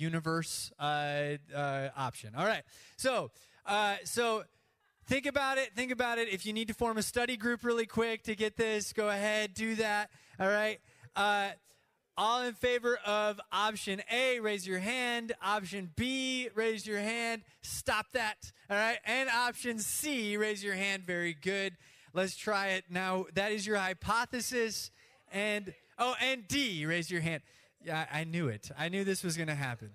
universe uh, uh, option. All right. So, uh, so think about it. Think about it. If you need to form a study group really quick to get this, go ahead, do that. All right. Uh, all in favor of option A, raise your hand. Option B, raise your hand. Stop that. All right. And option C, raise your hand. Very good. Let's try it now. That is your hypothesis. And, oh, and D, raise your hand. Yeah, I knew it. I knew this was going to happen.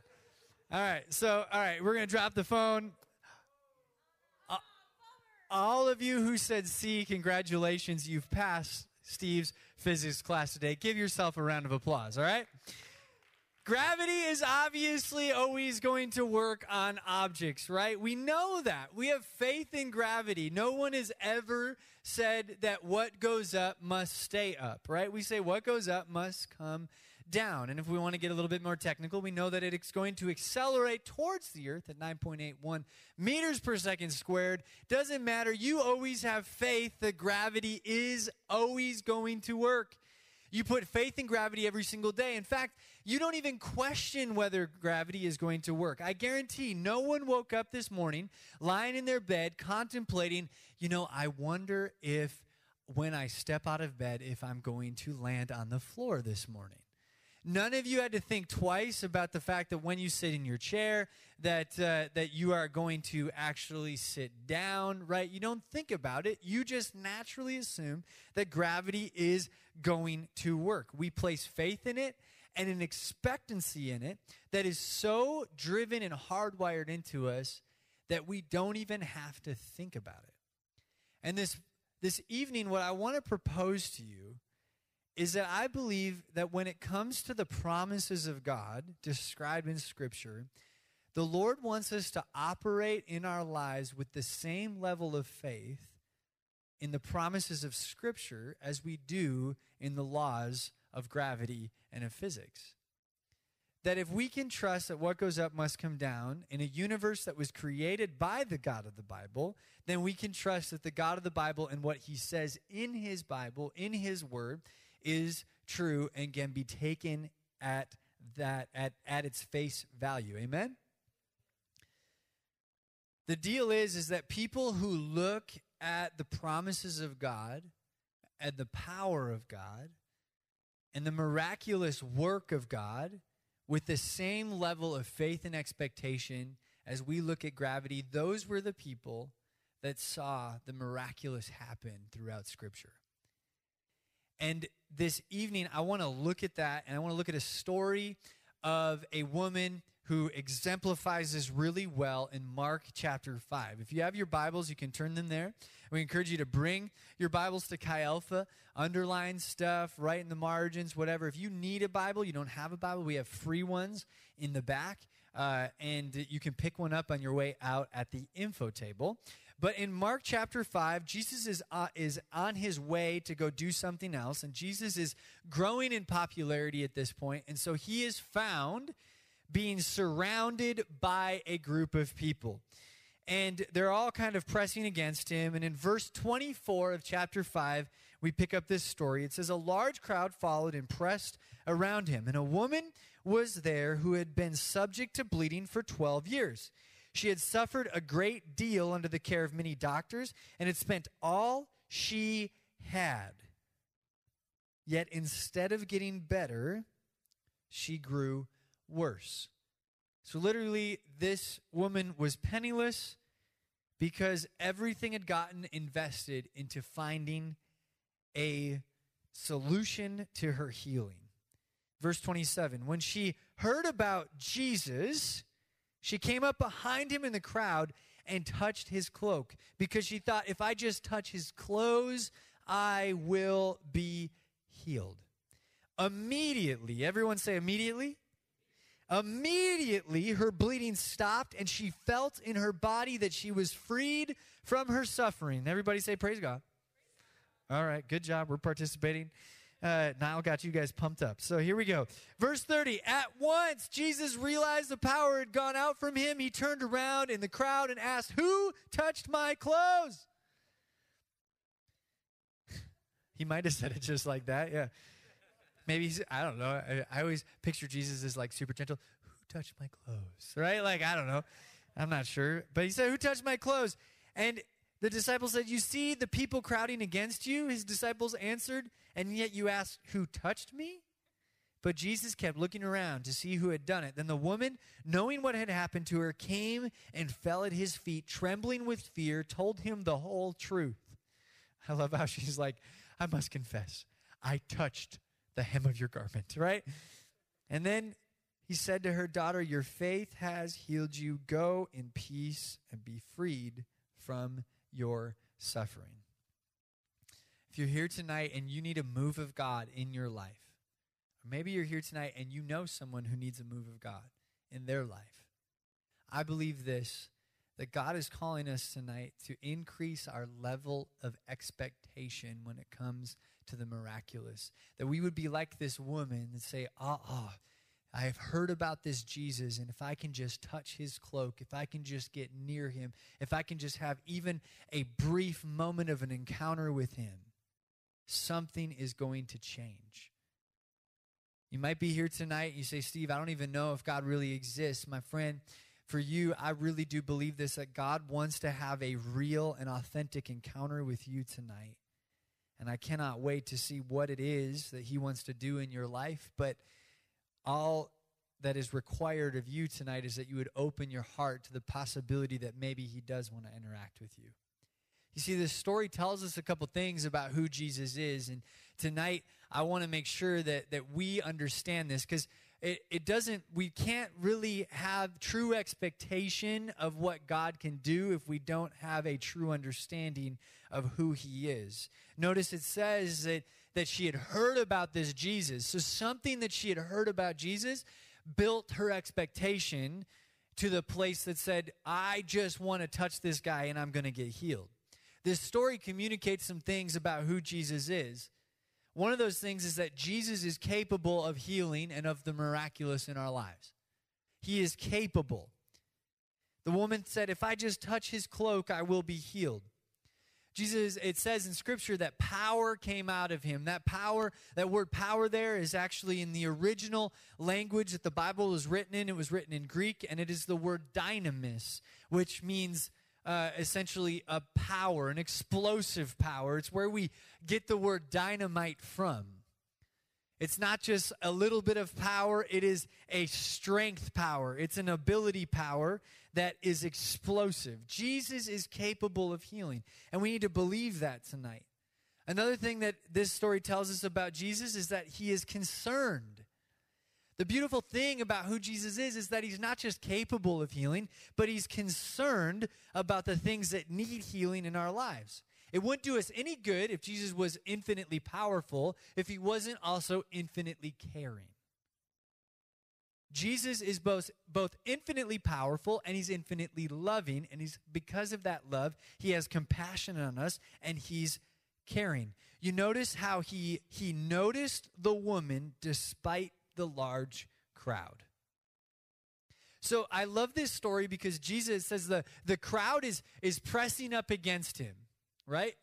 All right. So, all right, we're going to drop the phone. Uh, all of you who said C, congratulations. You've passed Steve's physics class today. Give yourself a round of applause, all right? Gravity is obviously always going to work on objects, right? We know that. We have faith in gravity. No one has ever said that what goes up must stay up, right? We say what goes up must come down. And if we want to get a little bit more technical, we know that it's going to accelerate towards the Earth at 9.81 meters per second squared. Doesn't matter. You always have faith that gravity is always going to work. You put faith in gravity every single day. In fact, you don't even question whether gravity is going to work. I guarantee no one woke up this morning lying in their bed contemplating, you know, I wonder if when I step out of bed, if I'm going to land on the floor this morning. None of you had to think twice about the fact that when you sit in your chair, that uh, that you are going to actually sit down, right? You don't think about it. You just naturally assume that gravity is going to work. We place faith in it and an expectancy in it that is so driven and hardwired into us that we don't even have to think about it. And this this evening, what I want to propose to you is that I believe that when it comes to the promises of God described in Scripture, the Lord wants us to operate in our lives with the same level of faith in the promises of Scripture as we do in the laws of gravity and of physics. That if we can trust that what goes up must come down in a universe that was created by the God of the Bible, then we can trust that the God of the Bible and what He says in His Bible, in His Word, is true and can be taken at that at, at its face value. Amen? The deal is is that people who look at the promises of God and the power of God and the miraculous work of God with the same level of faith and expectation as we look at gravity, those were the people that saw the miraculous happen throughout Scripture. And this evening, I want to look at that and I want to look at a story of a woman who exemplifies this really well in Mark chapter 5. If you have your Bibles, you can turn them there. We encourage you to bring your Bibles to Chi Alpha, underline stuff, write in the margins, whatever. If you need a Bible, you don't have a Bible, we have free ones in the back, uh, and you can pick one up on your way out at the info table. But in Mark chapter 5, Jesus is, uh, is on his way to go do something else, and Jesus is growing in popularity at this point, and so he is found being surrounded by a group of people. And they're all kind of pressing against him. And in verse 24 of chapter 5, we pick up this story. It says, A large crowd followed and pressed around him, and a woman was there who had been subject to bleeding for 12 years. She had suffered a great deal under the care of many doctors and had spent all she had. Yet instead of getting better, she grew worse. So, literally, this woman was penniless because everything had gotten invested into finding a solution to her healing. Verse 27 When she heard about Jesus, she came up behind him in the crowd and touched his cloak because she thought, if I just touch his clothes, I will be healed. Immediately, everyone say immediately. Immediately, her bleeding stopped and she felt in her body that she was freed from her suffering. Everybody say, Praise God. All right, good job. We're participating. Uh, Niall got you guys pumped up. So here we go. Verse 30. At once, Jesus realized the power had gone out from him. He turned around in the crowd and asked, Who touched my clothes? he might have said it just like that. Yeah. Maybe he's, I don't know. I, I always picture Jesus as like super gentle. Who Who touched my clothes? Right? Like, I don't know. I'm not sure. But he said, Who touched my clothes? And the disciples said, You see the people crowding against you? His disciples answered, And yet you ask, Who touched me? But Jesus kept looking around to see who had done it. Then the woman, knowing what had happened to her, came and fell at his feet, trembling with fear, told him the whole truth. I love how she's like, I must confess, I touched the hem of your garment, right? And then he said to her, Daughter, your faith has healed you. Go in peace and be freed from your suffering. If you're here tonight and you need a move of God in your life, maybe you're here tonight and you know someone who needs a move of God in their life. I believe this that God is calling us tonight to increase our level of expectation when it comes to the miraculous. That we would be like this woman and say, ah, ah, I have heard about this Jesus, and if I can just touch his cloak, if I can just get near him, if I can just have even a brief moment of an encounter with him, something is going to change. You might be here tonight. You say, Steve, I don't even know if God really exists. My friend, for you, I really do believe this that God wants to have a real and authentic encounter with you tonight. And I cannot wait to see what it is that He wants to do in your life. But all that is required of you tonight is that you would open your heart to the possibility that maybe He does want to interact with you. You see, this story tells us a couple things about who Jesus is. And tonight, I want to make sure that, that we understand this because it, it doesn't, we can't really have true expectation of what God can do if we don't have a true understanding of who He is. Notice it says that, that she had heard about this Jesus. So, something that she had heard about Jesus built her expectation to the place that said, I just want to touch this guy and I'm going to get healed. This story communicates some things about who Jesus is. One of those things is that Jesus is capable of healing and of the miraculous in our lives. He is capable. The woman said, If I just touch his cloak, I will be healed. Jesus, it says in scripture that power came out of him. That power, that word power there is actually in the original language that the Bible was written in. It was written in Greek, and it is the word dynamis, which means uh, essentially a power, an explosive power. It's where we get the word dynamite from. It's not just a little bit of power, it is a strength power. It's an ability power that is explosive. Jesus is capable of healing, and we need to believe that tonight. Another thing that this story tells us about Jesus is that he is concerned the beautiful thing about who Jesus is is that he's not just capable of healing, but he's concerned about the things that need healing in our lives. It wouldn't do us any good if Jesus was infinitely powerful if he wasn't also infinitely caring. Jesus is both both infinitely powerful and he's infinitely loving and he's because of that love he has compassion on us and he's caring. You notice how he he noticed the woman despite the large crowd. So I love this story because Jesus says the, the crowd is, is pressing up against him, right?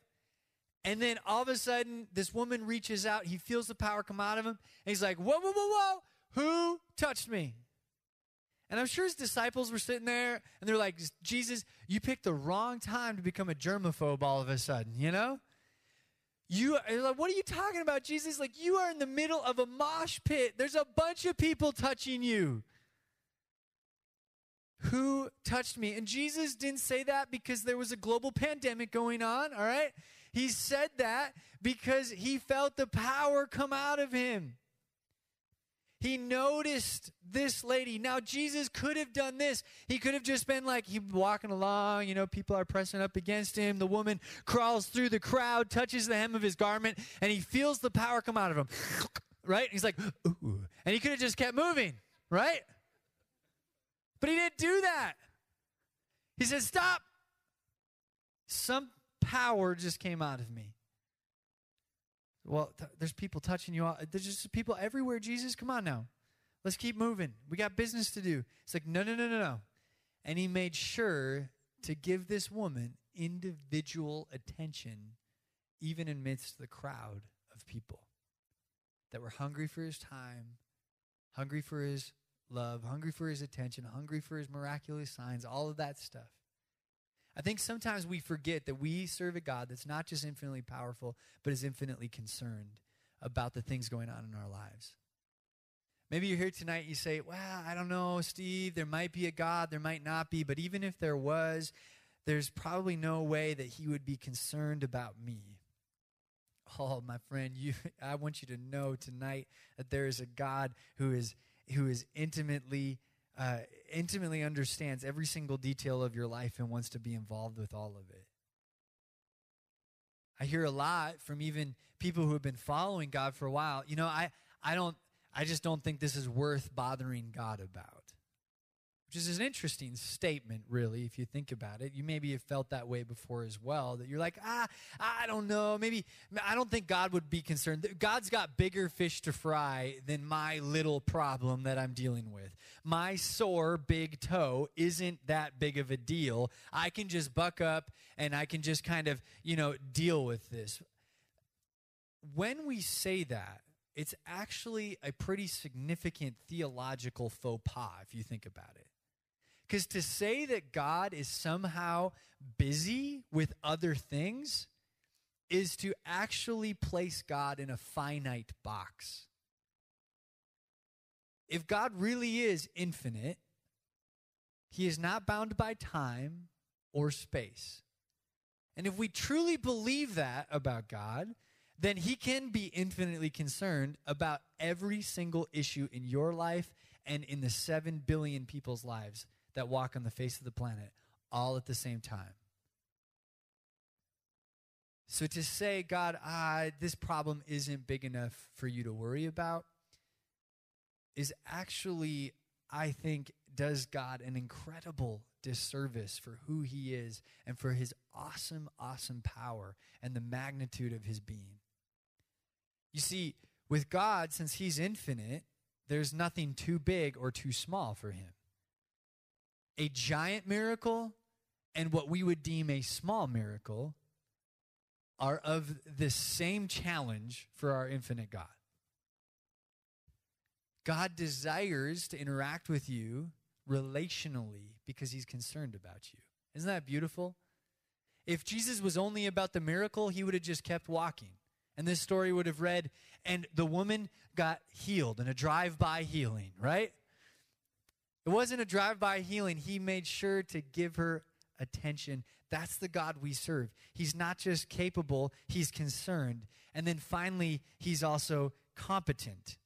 And then all of a sudden, this woman reaches out. He feels the power come out of him. And he's like, Whoa, whoa, whoa, whoa. Who touched me? And I'm sure his disciples were sitting there and they're like, Jesus, you picked the wrong time to become a germaphobe all of a sudden, you know? You like, what are you talking about, Jesus? Like, you are in the middle of a mosh pit. There's a bunch of people touching you. Who touched me? And Jesus didn't say that because there was a global pandemic going on, all right? He said that because he felt the power come out of him. He noticed this lady. Now, Jesus could have done this. He could have just been like, he walking along, you know, people are pressing up against him. The woman crawls through the crowd, touches the hem of his garment, and he feels the power come out of him. Right? He's like, ooh. And he could have just kept moving, right? But he didn't do that. He said, stop. Some power just came out of me. Well, th- there's people touching you. All, there's just people everywhere. Jesus, come on now. Let's keep moving. We got business to do. It's like, no, no, no, no, no. And he made sure to give this woman individual attention, even amidst the crowd of people that were hungry for his time, hungry for his love, hungry for his attention, hungry for his miraculous signs, all of that stuff. I think sometimes we forget that we serve a God that's not just infinitely powerful, but is infinitely concerned about the things going on in our lives. Maybe you're here tonight, you say, Well, I don't know, Steve, there might be a God, there might not be, but even if there was, there's probably no way that he would be concerned about me. Oh, my friend, you I want you to know tonight that there is a God who is who is intimately uh, intimately understands every single detail of your life and wants to be involved with all of it. I hear a lot from even people who have been following God for a while. You know, I I don't I just don't think this is worth bothering God about which is an interesting statement, really, if you think about it. You maybe have felt that way before as well, that you're like, ah, I don't know. Maybe, I don't think God would be concerned. God's got bigger fish to fry than my little problem that I'm dealing with. My sore big toe isn't that big of a deal. I can just buck up and I can just kind of, you know, deal with this. When we say that, it's actually a pretty significant theological faux pas if you think about it. Because to say that God is somehow busy with other things is to actually place God in a finite box. If God really is infinite, he is not bound by time or space. And if we truly believe that about God, then he can be infinitely concerned about every single issue in your life and in the 7 billion people's lives that walk on the face of the planet all at the same time. So to say, God, ah, this problem isn't big enough for you to worry about is actually, I think, does God an incredible disservice for who he is and for his awesome, awesome power and the magnitude of his being. You see, with God, since he's infinite, there's nothing too big or too small for him a giant miracle and what we would deem a small miracle are of the same challenge for our infinite God. God desires to interact with you relationally because he's concerned about you. Isn't that beautiful? If Jesus was only about the miracle, he would have just kept walking. And this story would have read, and the woman got healed in a drive by healing, right? It wasn't a drive by healing. He made sure to give her attention. That's the God we serve. He's not just capable, He's concerned. And then finally, He's also competent.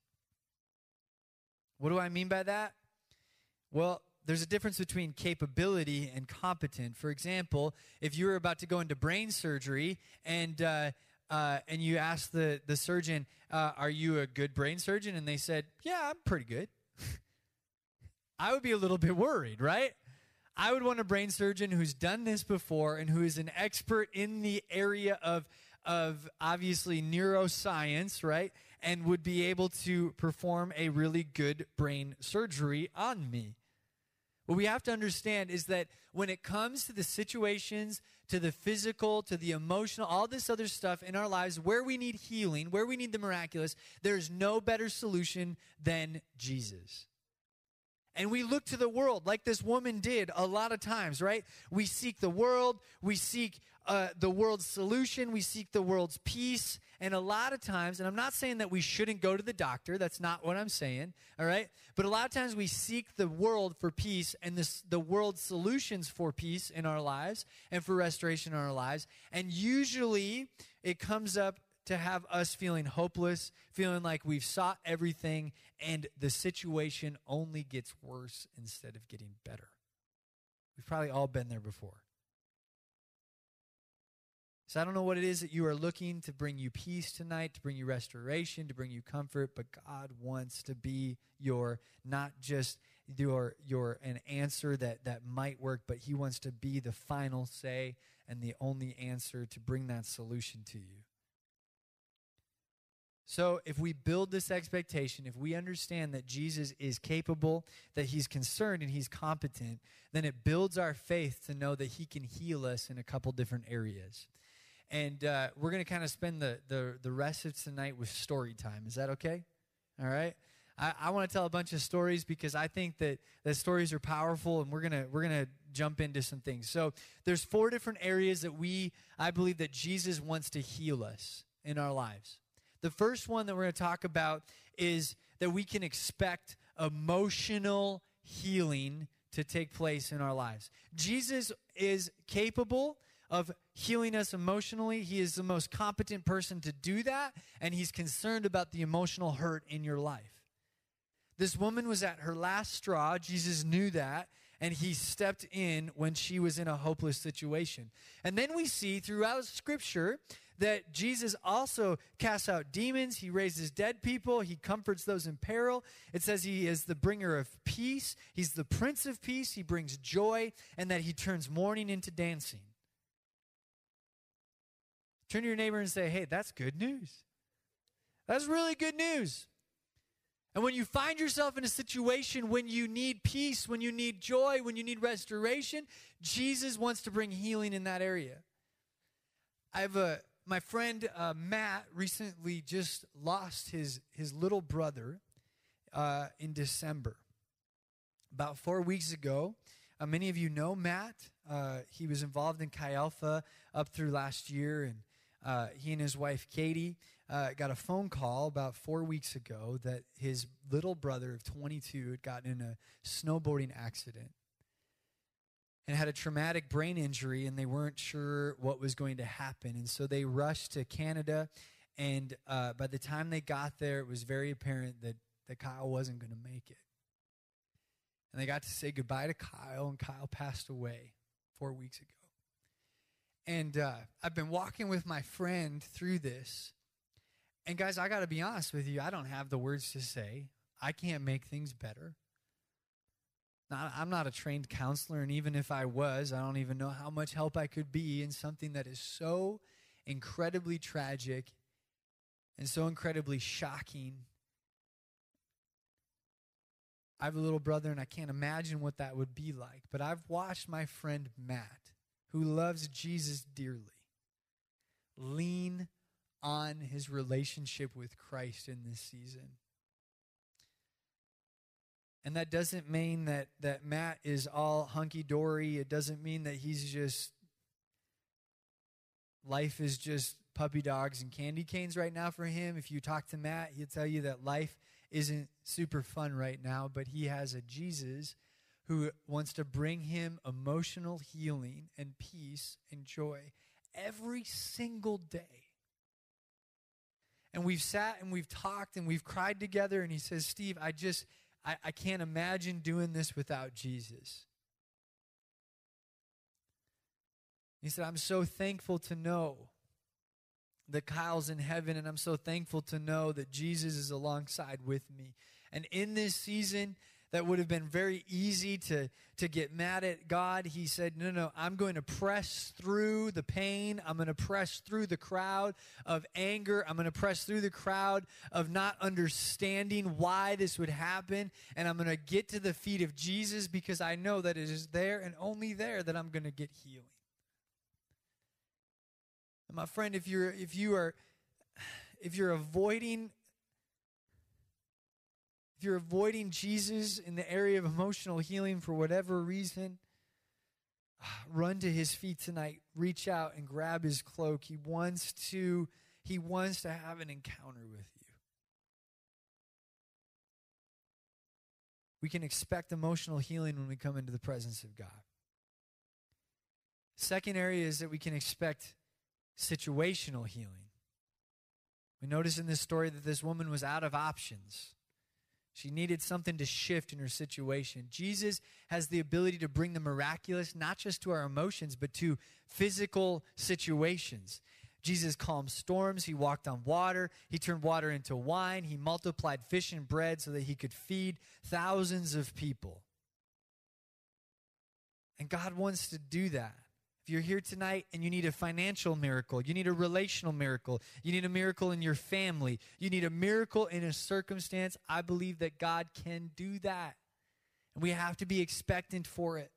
What do I mean by that? Well, there's a difference between capability and competent. For example, if you were about to go into brain surgery and uh, uh, and you ask the the surgeon, uh, "Are you a good brain surgeon?" and they said, "Yeah, I'm pretty good." I would be a little bit worried, right? I would want a brain surgeon who's done this before and who is an expert in the area of, of obviously neuroscience, right? And would be able to perform a really good brain surgery on me. What we have to understand is that when it comes to the situations, to the physical, to the emotional, all this other stuff in our lives where we need healing, where we need the miraculous, there's no better solution than Jesus. And we look to the world like this woman did a lot of times, right? We seek the world, we seek uh, the world's solution, we seek the world's peace. And a lot of times, and I'm not saying that we shouldn't go to the doctor, that's not what I'm saying, all right? But a lot of times we seek the world for peace and this, the world's solutions for peace in our lives and for restoration in our lives. And usually it comes up to have us feeling hopeless, feeling like we've sought everything and the situation only gets worse instead of getting better. We've probably all been there before. So I don't know what it is that you are looking to bring you peace tonight, to bring you restoration, to bring you comfort, but God wants to be your not just your your an answer that that might work, but he wants to be the final say and the only answer to bring that solution to you. So, if we build this expectation, if we understand that Jesus is capable, that he's concerned and he's competent, then it builds our faith to know that he can heal us in a couple different areas. And uh, we're going to kind of spend the, the, the rest of tonight with story time. Is that okay? All right? I, I want to tell a bunch of stories because I think that the stories are powerful, and we're gonna we're gonna jump into some things. So there's four different areas that we I believe that Jesus wants to heal us in our lives. The first one that we're going to talk about is that we can expect emotional healing to take place in our lives. Jesus is capable of healing us emotionally. He is the most competent person to do that, and he's concerned about the emotional hurt in your life. This woman was at her last straw. Jesus knew that, and he stepped in when she was in a hopeless situation. And then we see throughout Scripture that Jesus also casts out demons, he raises dead people, he comforts those in peril. It says he is the bringer of peace, he's the prince of peace, he brings joy, and that he turns mourning into dancing. Turn to your neighbor and say, hey, that's good news. That's really good news. And when you find yourself in a situation when you need peace, when you need joy, when you need restoration, Jesus wants to bring healing in that area. I have a my friend uh, Matt recently just lost his his little brother uh, in December. About four weeks ago, uh, many of you know Matt. Uh, he was involved in Chi Alpha up through last year, and uh, he and his wife Katie uh, got a phone call about four weeks ago that his little brother of 22 had gotten in a snowboarding accident and had a traumatic brain injury, and they weren't sure what was going to happen. And so they rushed to Canada. And uh, by the time they got there, it was very apparent that, that Kyle wasn't going to make it. And they got to say goodbye to Kyle, and Kyle passed away four weeks ago. And uh, I've been walking with my friend through this. And guys, I got to be honest with you, I don't have the words to say. I can't make things better. I'm not a trained counselor, and even if I was, I don't even know how much help I could be in something that is so incredibly tragic and so incredibly shocking. I have a little brother, and I can't imagine what that would be like. But I've watched my friend Matt, who loves Jesus dearly, lean on his relationship with Christ in this season. And that doesn't mean that, that Matt is all hunky dory. It doesn't mean that he's just, life is just puppy dogs and candy canes right now for him. If you talk to Matt, he'll tell you that life isn't super fun right now, but he has a Jesus who wants to bring him emotional healing and peace and joy every single day. And we've sat and we've talked and we've cried together, and he says, Steve, I just I, I can't imagine doing this without Jesus. He said, I'm so thankful to know that Kyle's in heaven, and I'm so thankful to know that Jesus is alongside with me. And in this season, that would have been very easy to, to get mad at God. He said, No, no, I'm going to press through the pain. I'm going to press through the crowd of anger. I'm going to press through the crowd of not understanding why this would happen. And I'm going to get to the feet of Jesus because I know that it is there and only there that I'm going to get healing. And my friend, if you're if you are if you're avoiding if you're avoiding Jesus in the area of emotional healing for whatever reason, run to his feet tonight. Reach out and grab his cloak. He wants to he wants to have an encounter with you. We can expect emotional healing when we come into the presence of God. Second area is that we can expect situational healing. We notice in this story that this woman was out of options. She needed something to shift in her situation. Jesus has the ability to bring the miraculous not just to our emotions, but to physical situations. Jesus calmed storms. He walked on water. He turned water into wine. He multiplied fish and bread so that he could feed thousands of people. And God wants to do that. If you're here tonight and you need a financial miracle, you need a relational miracle, you need a miracle in your family, you need a miracle in a circumstance, I believe that God can do that. And we have to be expectant for it.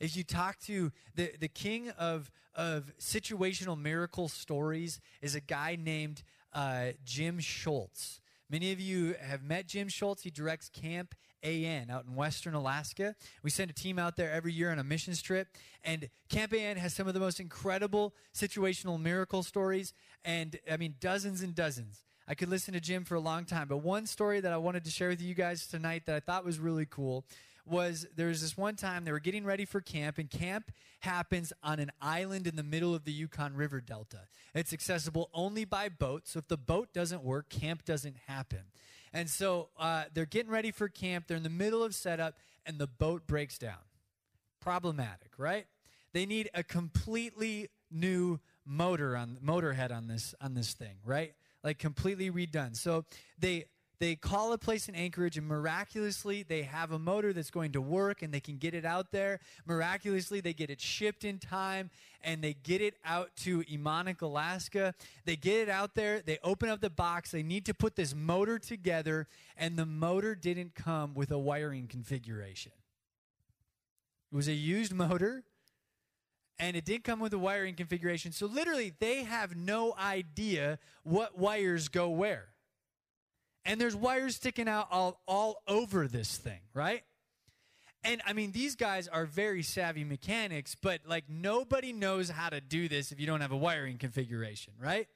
If you talk to the, the king of, of situational miracle stories is a guy named uh, Jim Schultz. Many of you have met Jim Schultz. He directs Camp AN out in Western Alaska. We send a team out there every year on a missions trip, and Camp AN has some of the most incredible situational miracle stories, and I mean, dozens and dozens. I could listen to Jim for a long time, but one story that I wanted to share with you guys tonight that I thought was really cool was there was this one time they were getting ready for camp, and camp happens on an island in the middle of the Yukon River Delta. It's accessible only by boat, so if the boat doesn't work, camp doesn't happen. And so uh, they're getting ready for camp, they're in the middle of setup, and the boat breaks down. Problematic, right? They need a completely new motor on motor head on this on this thing, right? Like completely redone. So they they call a place in Anchorage and miraculously they have a motor that's going to work and they can get it out there. Miraculously, they get it shipped in time and they get it out to Emmonak, Alaska. They get it out there, they open up the box, they need to put this motor together, and the motor didn't come with a wiring configuration. It was a used motor and it did come with a wiring configuration. So literally, they have no idea what wires go where and there's wires sticking out all, all over this thing, right? And I mean, these guys are very savvy mechanics, but like nobody knows how to do this if you don't have a wiring configuration, right?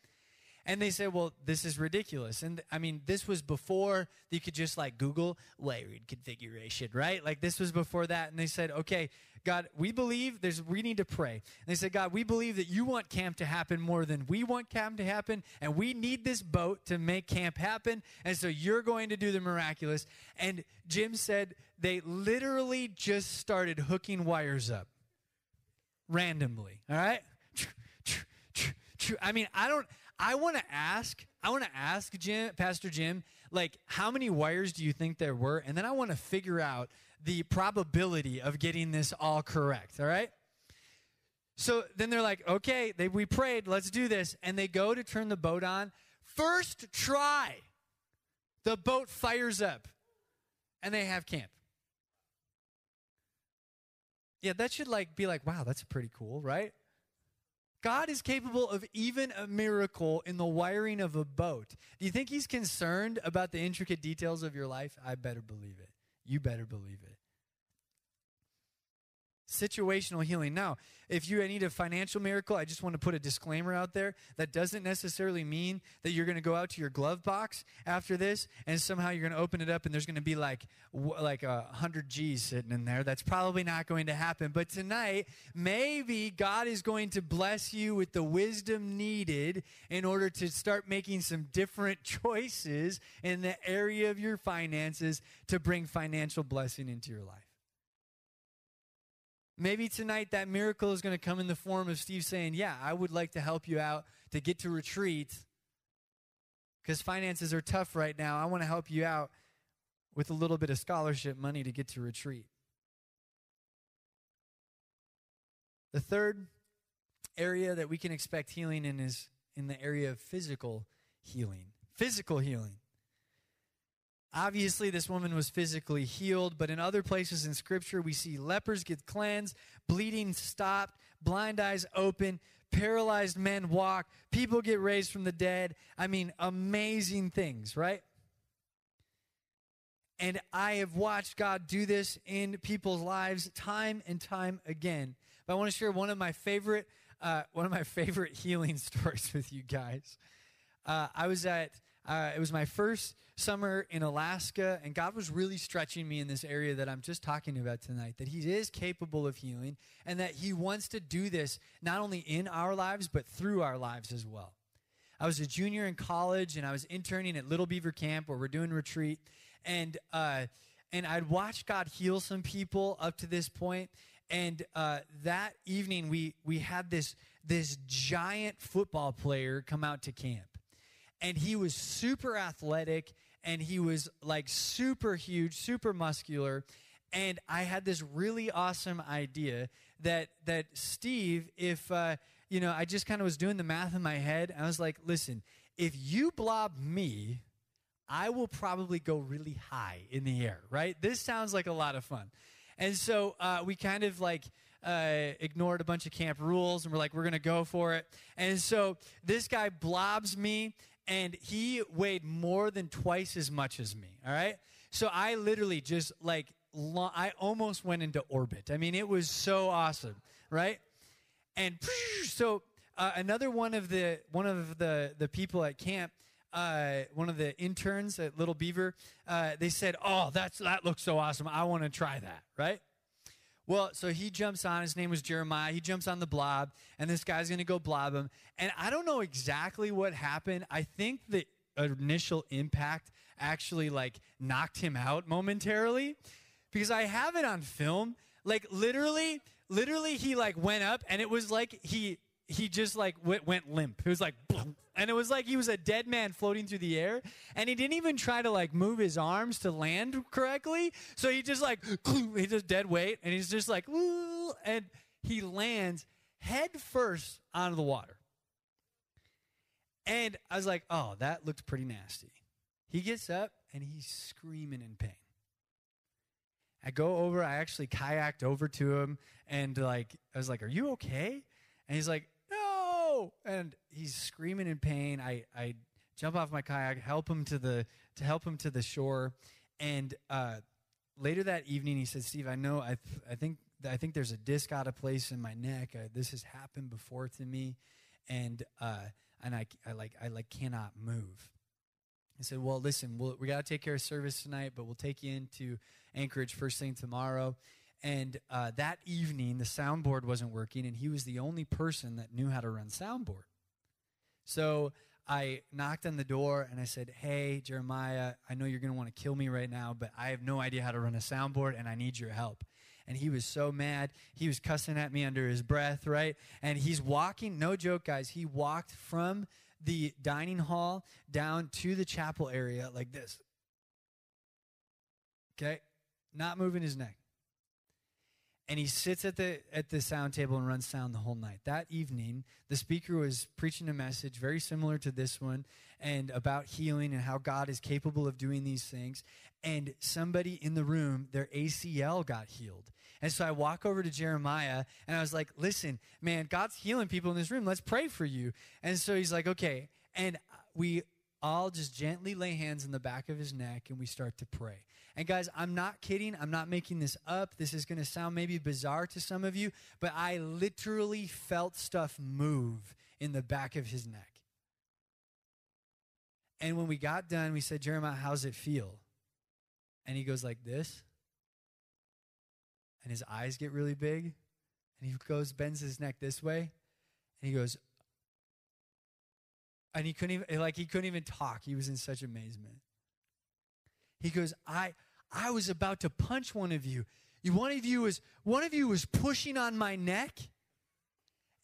And they say, well, this is ridiculous. And I mean, this was before you could just like Google wiring configuration, right? Like this was before that. And they said, okay, God, we believe there's, we need to pray. And they said, God, we believe that you want camp to happen more than we want camp to happen. And we need this boat to make camp happen. And so you're going to do the miraculous. And Jim said they literally just started hooking wires up randomly. All right. I mean, I don't, I want to ask, I want to ask Jim, Pastor Jim, like, how many wires do you think there were? And then I want to figure out the probability of getting this all correct, all right? So then they're like, okay, they, we prayed, let's do this. And they go to turn the boat on. First try, the boat fires up and they have camp. Yeah, that should like be like, wow, that's pretty cool, right? God is capable of even a miracle in the wiring of a boat. Do you think he's concerned about the intricate details of your life? I better believe it. You better believe it situational healing. Now, if you need a financial miracle, I just want to put a disclaimer out there. That doesn't necessarily mean that you're going to go out to your glove box after this and somehow you're going to open it up and there's going to be like like a hundred G's sitting in there. That's probably not going to happen. But tonight, maybe God is going to bless you with the wisdom needed in order to start making some different choices in the area of your finances to bring financial blessing into your life. Maybe tonight that miracle is going to come in the form of Steve saying, Yeah, I would like to help you out to get to retreat because finances are tough right now. I want to help you out with a little bit of scholarship money to get to retreat. The third area that we can expect healing in is in the area of physical healing. Physical healing. Obviously, this woman was physically healed, but in other places in Scripture, we see lepers get cleansed, bleeding stopped, blind eyes open, paralyzed men walk, people get raised from the dead. I mean, amazing things, right? And I have watched God do this in people's lives time and time again. But I want to share one of my favorite, uh, one of my favorite healing stories with you guys. Uh, I was at uh, it was my first summer in Alaska, and God was really stretching me in this area that I'm just talking about tonight. That He is capable of healing, and that He wants to do this not only in our lives, but through our lives as well. I was a junior in college, and I was interning at Little Beaver Camp where we're doing retreat, and uh, and I'd watched God heal some people up to this point. And uh, that evening, we we had this this giant football player come out to camp and he was super athletic and he was like super huge, super muscular. And I had this really awesome idea that that Steve, if uh, you know, I just kind of was doing the math in my head. I was like, listen, if you blob me, I will probably go really high in the air, right? This sounds like a lot of fun. And so uh, we kind of like uh, ignored a bunch of camp rules and we're like, we're going to go for it. And so this guy blobs me and he weighed more than twice as much as me. All right. So I literally just like, I almost went into orbit. I mean, it was so awesome, right? And so uh, another one of the one of the the people at camp uh, one of the interns at Little Beaver, uh, they said, "Oh, that's that looks so awesome. I want to try that." Right? Well, so he jumps on. His name was Jeremiah. He jumps on the blob, and this guy's going to go blob him. And I don't know exactly what happened. I think the initial impact actually like knocked him out momentarily because I have it on film. Like literally, literally, he like went up, and it was like he he just like went, went limp. It was like, and it was like he was a dead man floating through the air, and he didn't even try to like move his arms to land correctly. So he just like he just dead weight, and he's just like, and he lands head first onto the water. And I was like, oh, that looked pretty nasty. He gets up and he's screaming in pain. I go over, I actually kayaked over to him and like I was like, "Are you okay?" And he's like, and he's screaming in pain. I, I jump off my kayak, help him to the to help him to the shore, and uh, later that evening he said, "Steve, I know I th- I think I think there's a disc out of place in my neck. Uh, this has happened before to me, and uh, and I, I like I like cannot move." I said, "Well, listen, we'll, we got to take care of service tonight, but we'll take you into Anchorage first thing tomorrow." And uh, that evening, the soundboard wasn't working, and he was the only person that knew how to run soundboard. So I knocked on the door and I said, Hey, Jeremiah, I know you're going to want to kill me right now, but I have no idea how to run a soundboard and I need your help. And he was so mad. He was cussing at me under his breath, right? And he's walking, no joke, guys, he walked from the dining hall down to the chapel area like this. Okay? Not moving his neck and he sits at the at the sound table and runs sound the whole night. That evening, the speaker was preaching a message very similar to this one and about healing and how God is capable of doing these things. And somebody in the room, their ACL got healed. And so I walk over to Jeremiah and I was like, "Listen, man, God's healing people in this room. Let's pray for you." And so he's like, "Okay." And we all just gently lay hands in the back of his neck and we start to pray. And guys, I'm not kidding. I'm not making this up. This is going to sound maybe bizarre to some of you, but I literally felt stuff move in the back of his neck. And when we got done, we said, Jeremiah, how's it feel? And he goes like this. And his eyes get really big. And he goes, bends his neck this way. And he goes, and he couldn't even like he couldn't even talk. He was in such amazement. He goes, I I was about to punch one of you. One of you was one of you was pushing on my neck,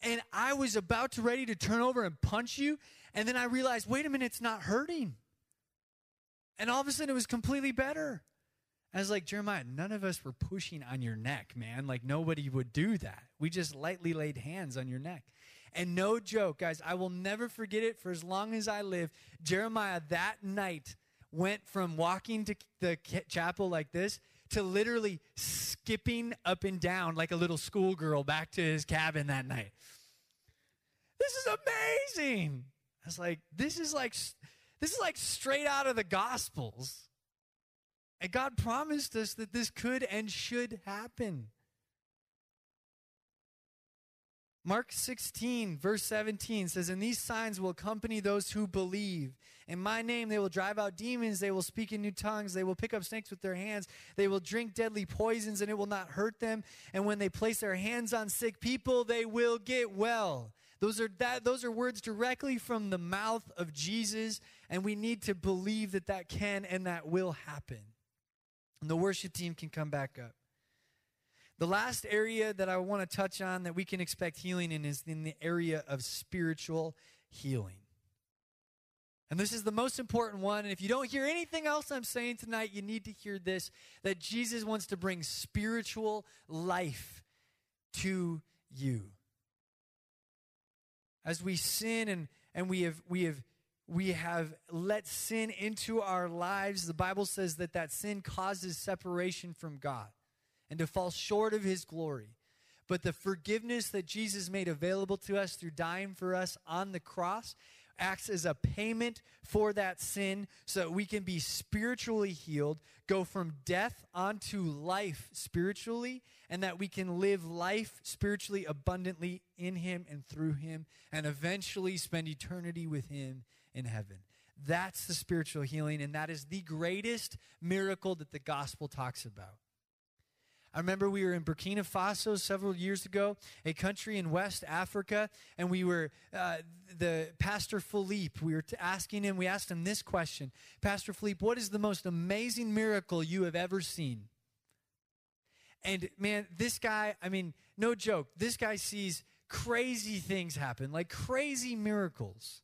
and I was about to ready to turn over and punch you, and then I realized, wait a minute, it's not hurting. And all of a sudden, it was completely better. I was like, Jeremiah, none of us were pushing on your neck, man. Like, nobody would do that. We just lightly laid hands on your neck. And no joke, guys, I will never forget it for as long as I live. Jeremiah that night went from walking to the chapel like this to literally skipping up and down like a little schoolgirl back to his cabin that night. This is amazing. I was like, this is like this is like straight out of the gospels. And God promised us that this could and should happen. Mark 16, verse 17 says, And these signs will accompany those who believe. In my name, they will drive out demons. They will speak in new tongues. They will pick up snakes with their hands. They will drink deadly poisons, and it will not hurt them. And when they place their hands on sick people, they will get well. Those are, that, those are words directly from the mouth of Jesus, and we need to believe that that can and that will happen. And the worship team can come back up. The last area that I want to touch on that we can expect healing in is in the area of spiritual healing. And this is the most important one. And if you don't hear anything else I'm saying tonight, you need to hear this that Jesus wants to bring spiritual life to you. As we sin and, and we have we have we have let sin into our lives, the Bible says that that sin causes separation from God and to fall short of his glory. But the forgiveness that Jesus made available to us through dying for us on the cross acts as a payment for that sin so that we can be spiritually healed, go from death onto life spiritually, and that we can live life spiritually abundantly in Him and through Him, and eventually spend eternity with Him in heaven. That's the spiritual healing, and that is the greatest miracle that the gospel talks about. I remember we were in Burkina Faso several years ago, a country in West Africa, and we were, uh, the Pastor Philippe, we were asking him, we asked him this question Pastor Philippe, what is the most amazing miracle you have ever seen? And man, this guy, I mean, no joke, this guy sees crazy things happen, like crazy miracles.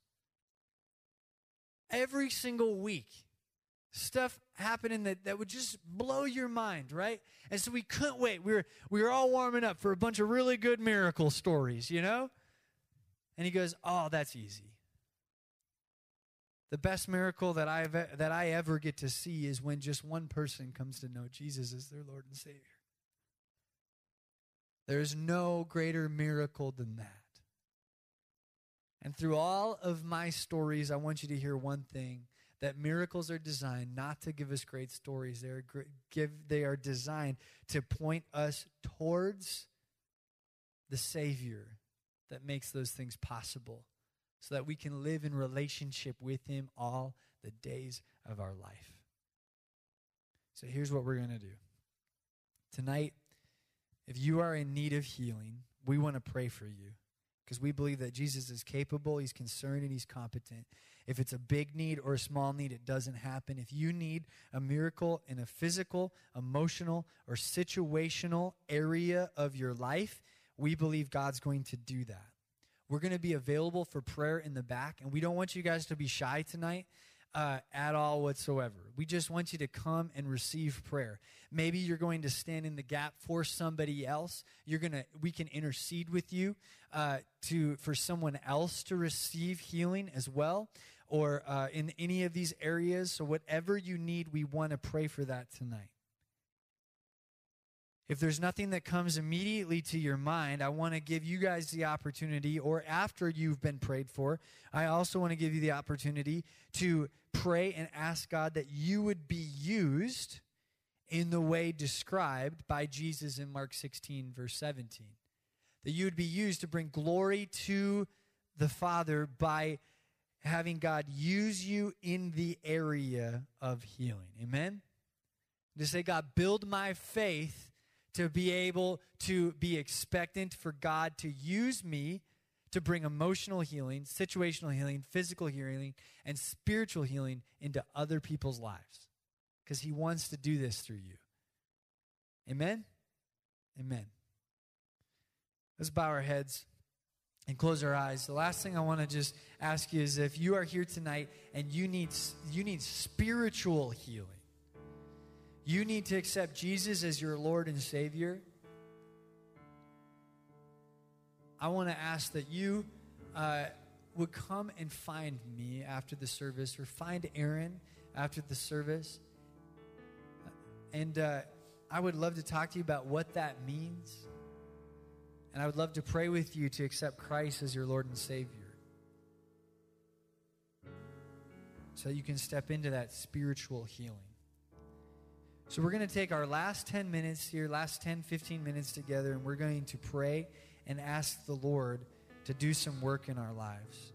Every single week stuff happening that, that would just blow your mind, right? And so we couldn't wait. We were, we were all warming up for a bunch of really good miracle stories, you know? And he goes, Oh, that's easy. The best miracle that, I've, that I ever get to see is when just one person comes to know Jesus as their Lord and Savior. There is no greater miracle than that. And through all of my stories, I want you to hear one thing that miracles are designed not to give us great stories. They are, give, they are designed to point us towards the Savior that makes those things possible so that we can live in relationship with Him all the days of our life. So here's what we're going to do. Tonight, if you are in need of healing, we want to pray for you because we believe that Jesus is capable, He's concerned, and He's competent. If it's a big need or a small need, it doesn't happen. If you need a miracle in a physical, emotional, or situational area of your life, we believe God's going to do that. We're going to be available for prayer in the back, and we don't want you guys to be shy tonight. Uh, at all whatsoever. We just want you to come and receive prayer. Maybe you're going to stand in the gap for somebody else. You're gonna. We can intercede with you uh, to for someone else to receive healing as well or uh, in any of these areas. So, whatever you need, we want to pray for that tonight. If there's nothing that comes immediately to your mind, I want to give you guys the opportunity, or after you've been prayed for, I also want to give you the opportunity to pray and ask God that you would be used in the way described by Jesus in Mark 16, verse 17. That you would be used to bring glory to the Father by having God use you in the area of healing. Amen? To say, God, build my faith to be able to be expectant for God to use me to bring emotional healing, situational healing, physical healing, and spiritual healing into other people's lives. Because He wants to do this through you. Amen? Amen. Let's bow our heads and close our eyes. The last thing I want to just ask you is if you are here tonight and you need you need spiritual healing. You need to accept Jesus as your Lord and Savior. I want to ask that you uh, would come and find me after the service or find Aaron after the service. And uh, I would love to talk to you about what that means. And I would love to pray with you to accept Christ as your Lord and Savior. So you can step into that spiritual healing. So we're going to take our last 10 minutes here, last 10, 15 minutes together, and we're going to pray and ask the Lord to do some work in our lives.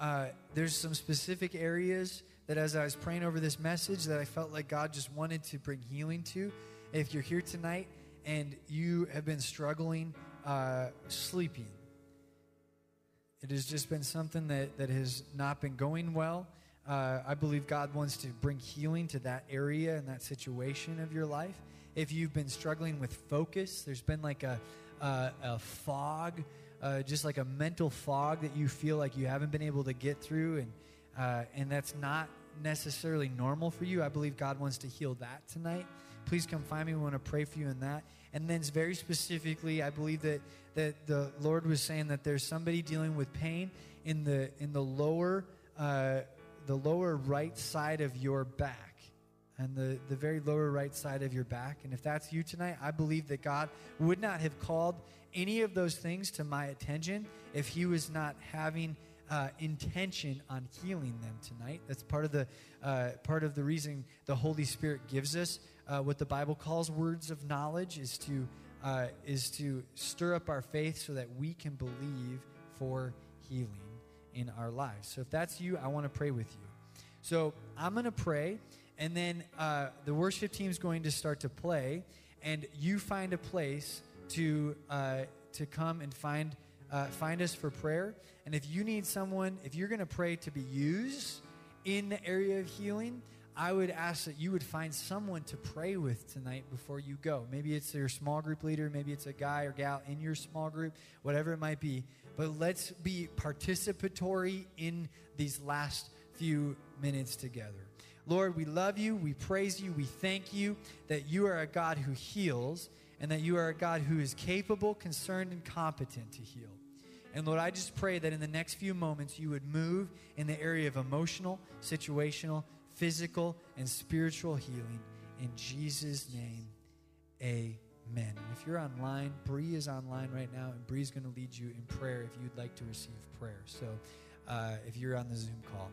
Uh, there's some specific areas that as I was praying over this message that I felt like God just wanted to bring healing to. If you're here tonight and you have been struggling uh, sleeping, it has just been something that, that has not been going well. Uh, I believe God wants to bring healing to that area and that situation of your life. If you've been struggling with focus, there's been like a, a, a fog, uh, just like a mental fog that you feel like you haven't been able to get through, and uh, and that's not necessarily normal for you. I believe God wants to heal that tonight please come find me. We want to pray for you in that. And then, very specifically, I believe that that the Lord was saying that there's somebody dealing with pain in the in the lower uh, the lower right side of your back. And the, the very lower right side of your back. And if that's you tonight, I believe that God would not have called any of those things to my attention if He was not having uh, intention on healing them tonight. That's part of the uh, part of the reason the Holy Spirit gives us uh, what the Bible calls words of knowledge is to uh, is to stir up our faith so that we can believe for healing in our lives. So if that's you, I want to pray with you. So I'm going to pray, and then uh, the worship team is going to start to play, and you find a place to uh, to come and find uh, find us for prayer. And if you need someone, if you're going to pray to be used in the area of healing, I would ask that you would find someone to pray with tonight before you go. Maybe it's your small group leader, maybe it's a guy or gal in your small group, whatever it might be. But let's be participatory in these last few minutes together. Lord, we love you, we praise you, we thank you that you are a God who heals and that you are a God who is capable, concerned, and competent to heal. And Lord, I just pray that in the next few moments you would move in the area of emotional, situational, physical, and spiritual healing. In Jesus' name, amen. And if you're online, Bree is online right now, and Bree's going to lead you in prayer if you'd like to receive prayer. So uh, if you're on the Zoom call.